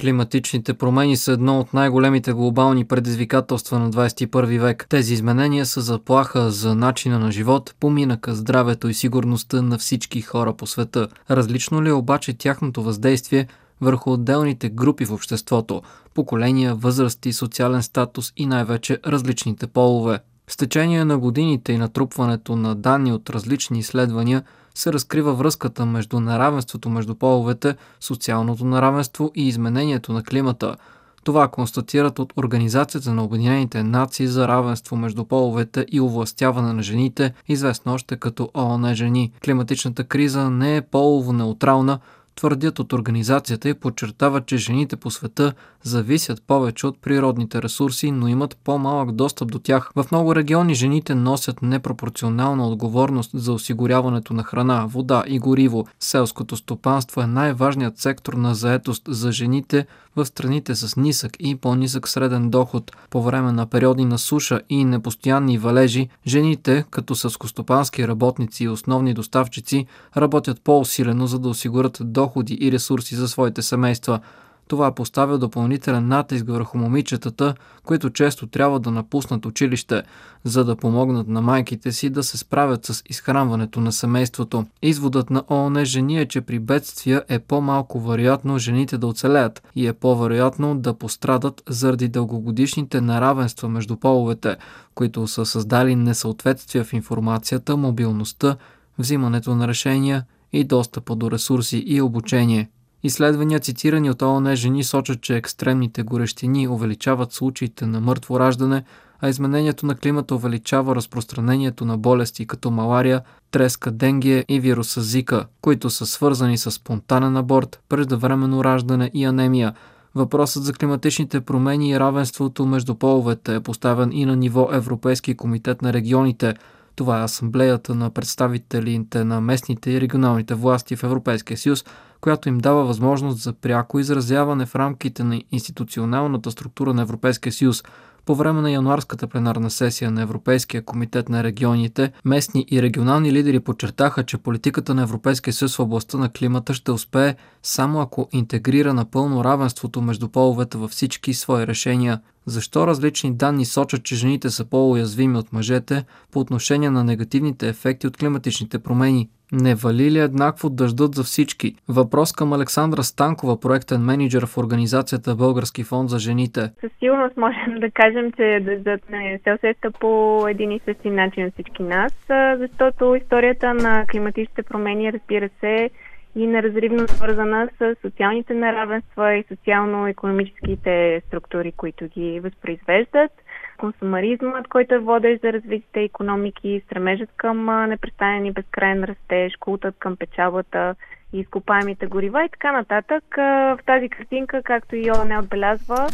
Климатичните промени са едно от най-големите глобални предизвикателства на 21 век. Тези изменения са заплаха за начина на живот, поминъка, здравето и сигурността на всички хора по света. Различно ли е обаче тяхното въздействие върху отделните групи в обществото, поколения, възрасти, социален статус и най-вече различните полове? С течение на годините и натрупването на данни от различни изследвания се разкрива връзката между неравенството между половете, социалното неравенство и изменението на климата. Това констатират от Организацията на Обединените нации за равенство между половете и овластяване на жените, известно още като ООН жени. Климатичната криза не е полово неутрална, твърдят от организацията и подчертават, че жените по света зависят повече от природните ресурси, но имат по-малък достъп до тях. В много региони жените носят непропорционална отговорност за осигуряването на храна, вода и гориво. Селското стопанство е най-важният сектор на заетост за жените в страните с нисък и по-нисък среден доход. По време на периоди на суша и непостоянни валежи, жените, като селскостопански работници и основни доставчици, работят по-усилено, за да осигурят доходи и ресурси за своите семейства. Това поставя допълнителен натиск върху момичетата, които често трябва да напуснат училище, за да помогнат на майките си да се справят с изхранването на семейството. Изводът на ООН жени е, че при бедствия е по-малко вероятно жените да оцелеят и е по-вероятно да пострадат заради дългогодишните неравенства между половете, които са създали несъответствия в информацията, мобилността, взимането на решения и достъпа до ресурси и обучение. Изследвания, цитирани от ООН жени, сочат, че екстремните горещини увеличават случаите на мъртво раждане, а изменението на климата увеличава разпространението на болести като малария, треска, денгия и вируса Зика, които са свързани с спонтанен аборт, преждевременно раждане и анемия. Въпросът за климатичните промени и равенството между половете е поставен и на ниво Европейски комитет на регионите. Това е асамблеята на представителите на местните и регионалните власти в Европейския съюз, която им дава възможност за пряко изразяване в рамките на институционалната структура на Европейския съюз. По време на януарската пленарна сесия на Европейския комитет на регионите, местни и регионални лидери подчертаха, че политиката на Европейския съюз в областта на климата ще успее само ако интегрира напълно равенството между половете във всички свои решения. Защо различни данни сочат, че жените са по-уязвими от мъжете по отношение на негативните ефекти от климатичните промени? Не вали ли еднакво дъждът за всички? Въпрос към Александра Станкова, проектен менеджер в организацията Български фонд за жените. Със сигурност можем да кажем, че дъждът не се усеща по един и същи начин от всички нас, защото историята на климатичните промени, разбира се, и неразривно свързана с социалните неравенства и социално-економическите структури, които ги възпроизвеждат. Консумаризмът, който е водещ за развитите економики, стремежът към непрестанен и безкрайен растеж, култът към печалбата и изкопаемите горива и така нататък. В тази картинка, както и ООН отбелязва,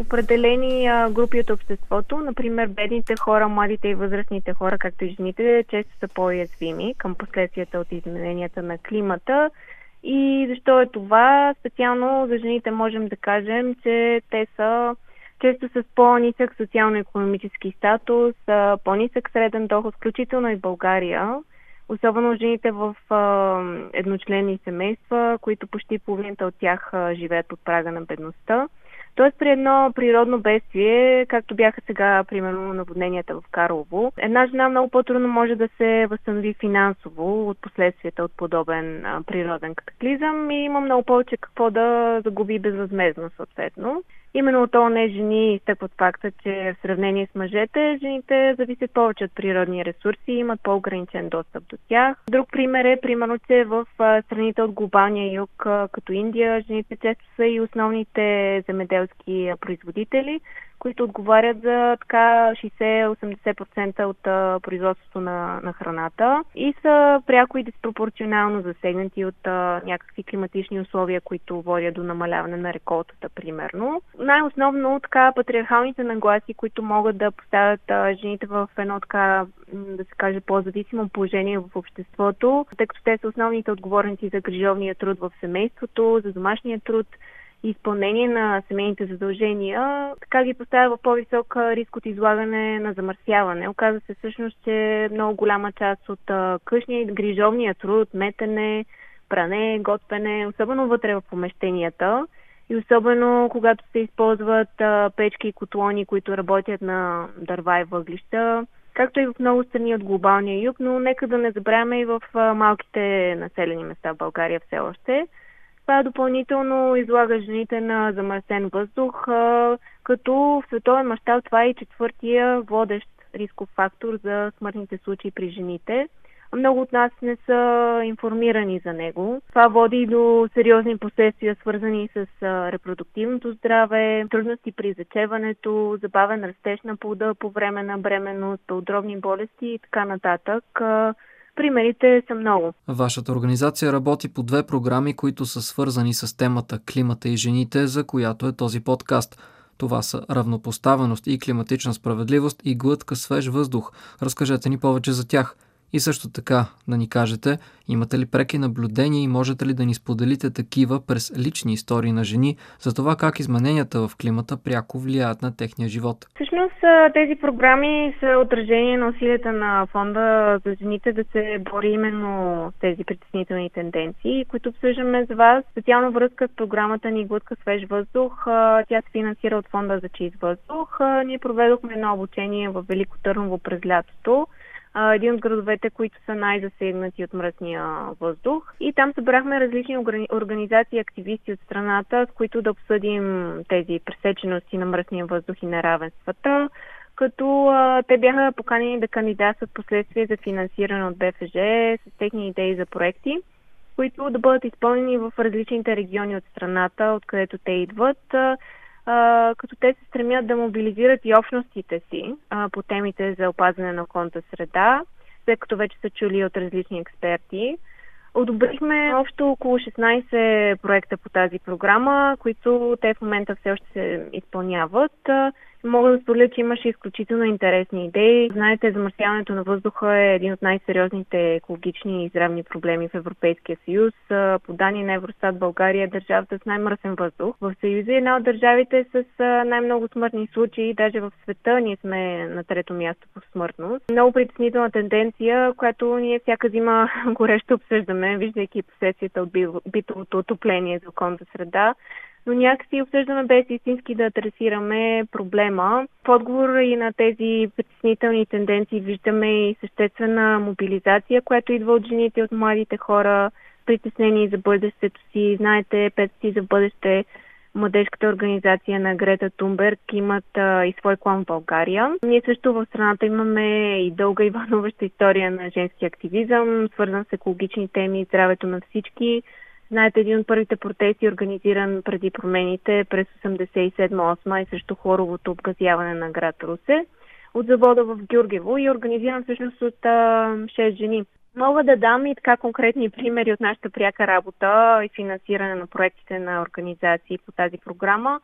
определени групи от обществото, например бедните хора, младите и възрастните хора, както и жените, често са по-уязвими към последствията от измененията на климата. И защо е това? Специално за жените можем да кажем, че те са често с по-нисък социално-економически статус, по-нисък среден доход, включително и България. Особено жените в а, едночленни семейства, които почти половината от тях а, живеят под прага на бедността. Тоест при едно природно бедствие, както бяха сега, примерно, наводненията в Карлово, една жена много по-трудно може да се възстанови финансово от последствията от подобен а, природен катаклизъм и има много повече какво да загуби безвъзмезно, съответно. Именно от не жени изтъкват факта, че в сравнение с мъжете, жените зависят повече от природни ресурси и имат по-ограничен достъп до тях. Друг пример е, примерно, че в страните от глобалния юг, като Индия, жените често са и основните земеделски производители, които отговарят за така 60-80% от а, производството на, на храната и са пряко и диспропорционално засегнати от а, някакви климатични условия, които водят до намаляване на реколтата, примерно. Най-основно така патриархалните нагласи, които могат да поставят а, жените в едно така, да се каже, по-зависимо положение в обществото, тъй като те са основните отговорници за грижовния труд в семейството, за домашния труд, изпълнение на семейните задължения, така ги поставя в по-висок риск от излагане на замърсяване. Оказва се всъщност, че много голяма част от къщния грижовния труд, метене, пране, готвене, особено вътре в помещенията и особено когато се използват печки и котлони, които работят на дърва и въглища, както и в много страни от глобалния юг, но нека да не забравяме и в малките населени места в България все още. Това допълнително излага жените на замърсен въздух, като в световен мащаб това е и четвъртия водещ рисков фактор за смъртните случаи при жените. Много от нас не са информирани за него. Това води до сериозни последствия, свързани с репродуктивното здраве, трудности при зачеването, забавен растеж на плода по време на бременност, белодробни болести и така нататък. Примерите са много. Вашата организация работи по две програми, които са свързани с темата климата и жените, за която е този подкаст. Това са равнопоставеност и климатична справедливост и глътка свеж въздух. Разкажете ни повече за тях – и също така да ни кажете, имате ли преки наблюдения и можете ли да ни споделите такива през лични истории на жени за това как измененията в климата пряко влияят на техния живот? Всъщност тези програми са отражение на усилията на фонда за жените да се бори именно с тези притеснителни тенденции, които обсъждаме с вас. Специално връзка с програмата ни Глътка свеж въздух. Тя се финансира от фонда за чист въздух. Ние проведохме едно обучение в Велико Търново през лятото един от градовете, които са най-засегнати от мръсния въздух. И там събрахме различни организации и активисти от страната, с които да обсъдим тези пресечености на мръсния въздух и неравенствата като а, те бяха поканени да кандидатстват последствие за финансиране от БФЖ с техни идеи за проекти, които да бъдат изпълнени в различните региони от страната, откъдето те идват като те се стремят да мобилизират и общностите си а, по темите за опазване на околната среда, след като вече са чули от различни експерти. Одобрихме общо около 16 проекта по тази програма, които те в момента все още се изпълняват. Мога да споделя, че имаше изключително интересни идеи. Знаете, замърсяването на въздуха е един от най-сериозните екологични и здравни проблеми в Европейския съюз. По данни на Евростат България е държавата с най-мръсен въздух. В Съюза е една от държавите с най-много смъртни случаи. Даже в света ние сме на трето място по смъртност. Много притеснителна тенденция, която ние всяка зима горещо обсъждаме, виждайки последствията от битовото отопление за околната среда но някакси обсъждаме без истински да адресираме проблема. В отговор и на тези притеснителни тенденции виждаме и съществена мобилизация, която идва от жените, от младите хора, притеснени за бъдещето си. Знаете, си за бъдеще младежката организация на Грета Тумберг имат а, и свой клан в България. Ние също в страната имаме и дълга и вълнуваща история на женски активизъм, свързан с екологични теми и здравето на всички. Знаете, един от първите протести, организиран преди промените през 87-8 и срещу хоровото обгазяване на град Русе от завода в Гюргево и организиран всъщност от а, 6 жени. Мога да дам и така конкретни примери от нашата пряка работа и финансиране на проектите на организации по тази програма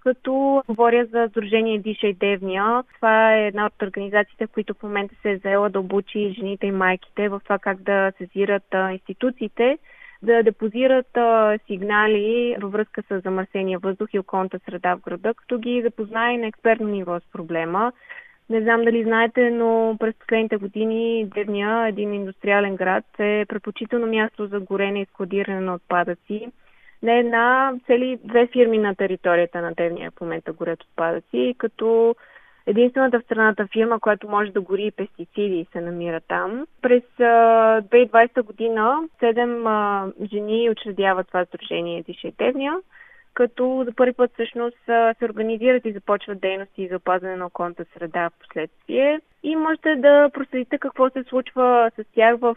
като говоря за Сдружение Диша и Девния. Това е една от организациите, които в момента се е заела да обучи жените и майките в това как да сезират институциите да депозират а, сигнали във връзка с замърсения въздух и околната среда в града, като ги запознае на експертно ниво с проблема. Не знам дали знаете, но през последните години Девния, един индустриален град, е предпочитано място за горене и складиране на отпадъци. Не една, цели две фирми на територията на Девния в момента горят отпадъци, като единствената в страната фирма, която може да гори пестициди се намира там. През 2020 година седем жени учредяват това сдружение Дишетевния, като за първи път всъщност се организират и започват дейности за опазване на околната среда в последствие. И можете да проследите какво се случва с тях в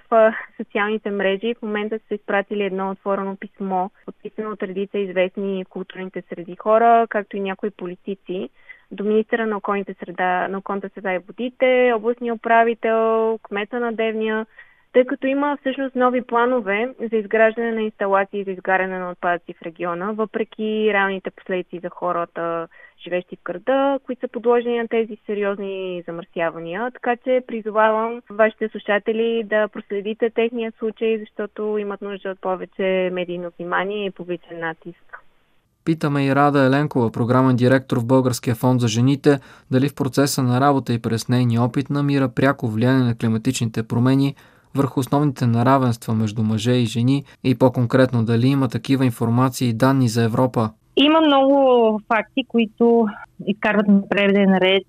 социалните мрежи. В момента са изпратили едно отворено писмо, подписано от редица известни културните среди хора, както и някои политици до министра на околната среда, на околната среда и водите, областния управител, кмета на Девния, тъй като има всъщност нови планове за изграждане на инсталации за изгаряне на отпадъци в региона, въпреки реалните последици за хората, живещи в града, които са подложени на тези сериозни замърсявания. Така че призовавам вашите слушатели да проследите техния случай, защото имат нужда от повече медийно внимание и публичен натиск. Питаме и Рада Еленкова, програмен директор в Българския фонд за жените, дали в процеса на работа и през нейния опит намира пряко влияние на климатичните промени върху основните наравенства между мъже и жени и по-конкретно дали има такива информации и данни за Европа. Има много факти, които изкарват на преден ред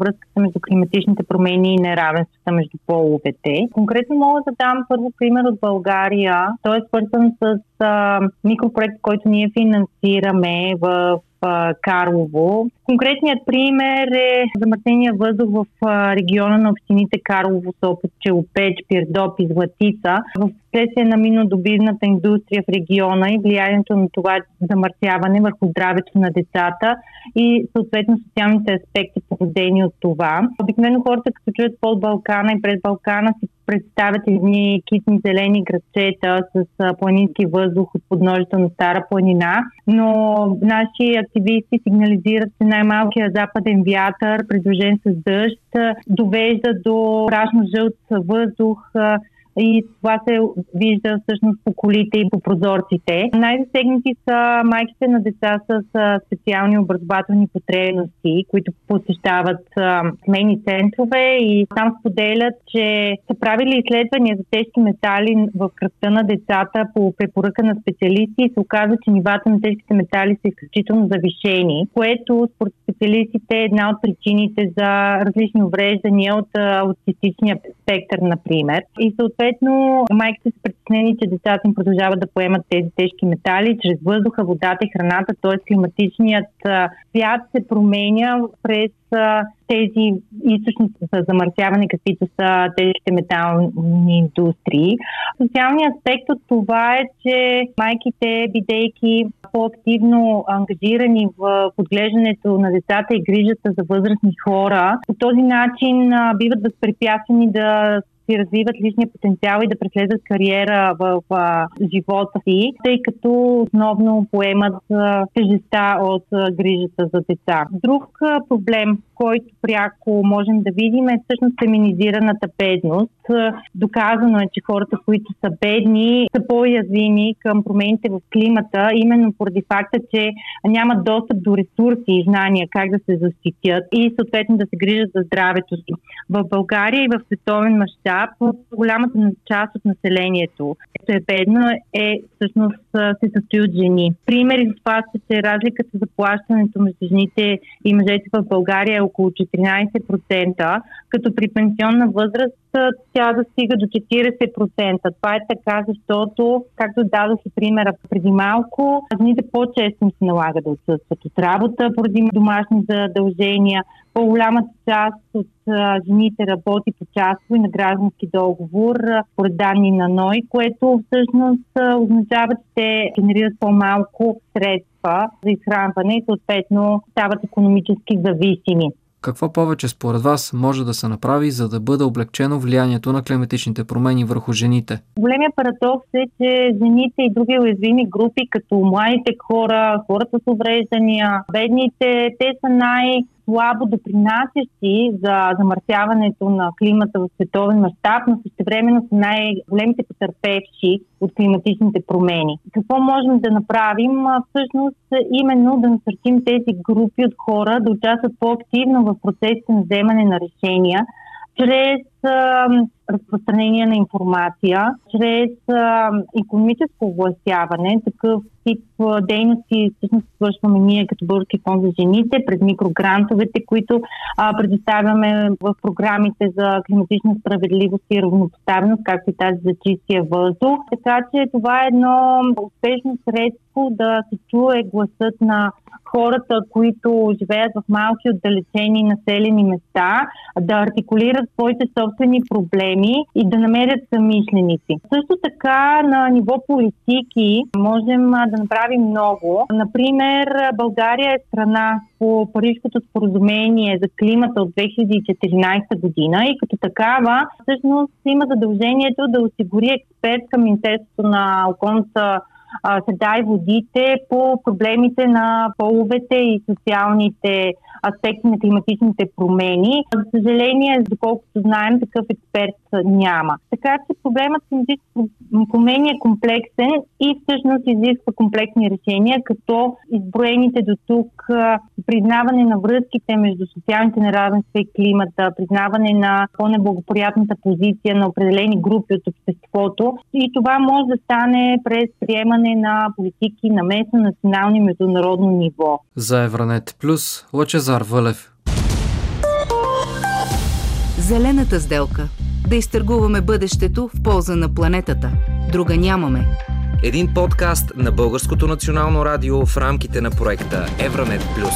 връзката между климатичните промени и неравенствата между половете. Конкретно мога да дам първо пример от България. Той е свързан с а, микропроект, който ние финансираме в Карлово. Конкретният пример е замърсения въздух в региона на общините Карлово, Сопот, Челопеч, Пирдоп и Златица. В следствие на минодобивната индустрия в региона и влиянието на това замърсяване върху здравето на децата и съответно социалните аспекти, породени от това. Обикновено хората, като чуят под Балкана и пред Балкана, си представят едни китни зелени градчета с планински въздух от подножието на Стара планина, но наши активисти сигнализират, че най-малкият западен вятър, придружен с дъжд, довежда до прашно-жълт въздух, и това се вижда всъщност по колите и по прозорците. Най-засегнати са майките на деца с специални образователни потребности, които посещават смейни центрове и там споделят, че са правили изследвания за тежки метали в кръвта на децата по препоръка на специалисти и се оказва, че нивата на тежките метали са изключително завишени, което според специалистите е една от причините за различни увреждания от аутистичния спектър, например. И съответно съответно майките са притеснени, че децата им продължават да поемат тези тежки метали чрез въздуха, водата и храната, т.е. климатичният свят се променя през тези източници за замърсяване, каквито са тежките метални индустрии. Социалният аспект от това е, че майките, бидейки по-активно ангажирани в подглеждането на децата и грижата за възрастни хора, по този начин биват възпрепятствани да си развиват личния потенциал и да преследват кариера в а, живота си, тъй като основно поемат тежеста от грижата за деца. Друг проблем, който пряко можем да видим е всъщност феминизираната бедност. Доказано е, че хората, които са бедни, са по-язвими към промените в климата, именно поради факта, че нямат достъп до ресурси и знания как да се защитят и съответно да се грижат за здравето си. В България и в световен мащаб голямата част от населението, което е бедно, е всъщност се състои от жени. Примери за това са, че разликата за плащането между жените и мъжете в България е около 14%, като при пенсионна възраст тя да стига до 40%. Това е така, защото, както дадох и примера преди малко, жените по-често се налага да отсъстват от работа поради домашни задължения. По-голямата част от жените работи по часто и на граждански договор, поред данни на НОИ, което всъщност означава, че те генерират по-малко средства за изхранване и съответно стават економически зависими. Какво повече според вас може да се направи, за да бъде облегчено влиянието на климатичните промени върху жените? Големия парадокс е, че жените и други уязвими групи, като младите хора, хората с увреждания, бедните, те са най- слабо допринасящи за замърсяването на климата в световен мащаб, но същевременно са най-големите потърпевши от климатичните промени. Какво можем да направим? Всъщност именно да насърчим тези групи от хора да участват по-активно в процесите на вземане на решения, чрез а, разпространение на информация, чрез а, економическо областяване, такъв тип а, дейности всъщност свършваме ние като Български фонд за жените, през микрогрантовете, които а, предоставяме в програмите за климатична справедливост и равнопоставеност, както и тази за чистия въздух. Така че това е едно успешно средство да се чуе гласът на хората, които живеят в малки отдалечени населени места, да артикулират своите собствени проблеми и да намерят самишленици. Също така на ниво политики можем да направим много. Например, България е страна по Парижското споразумение за климата от 2014 година и като такава всъщност има задължението да осигури експерт към Министерството на околната среда и водите по проблемите на половете и социалните аспекти на климатичните промени. За съжаление, доколкото знаем, такъв експерт няма. Така че проблемът с климатичните промени е комплексен и всъщност изисква комплексни решения, като изброените до тук признаване на връзките между социалните неравенства и климата, признаване на по-неблагоприятната позиция на определени групи от обществото. И това може да стане през приемане на политики на местно, национално и международно ниво. За Евранет Плюс, Лъчезар Вълев. Зелената сделка. Да изтъргуваме бъдещето в полза на планетата. Друга нямаме. Един подкаст на Българското национално радио в рамките на проекта Евранет Плюс.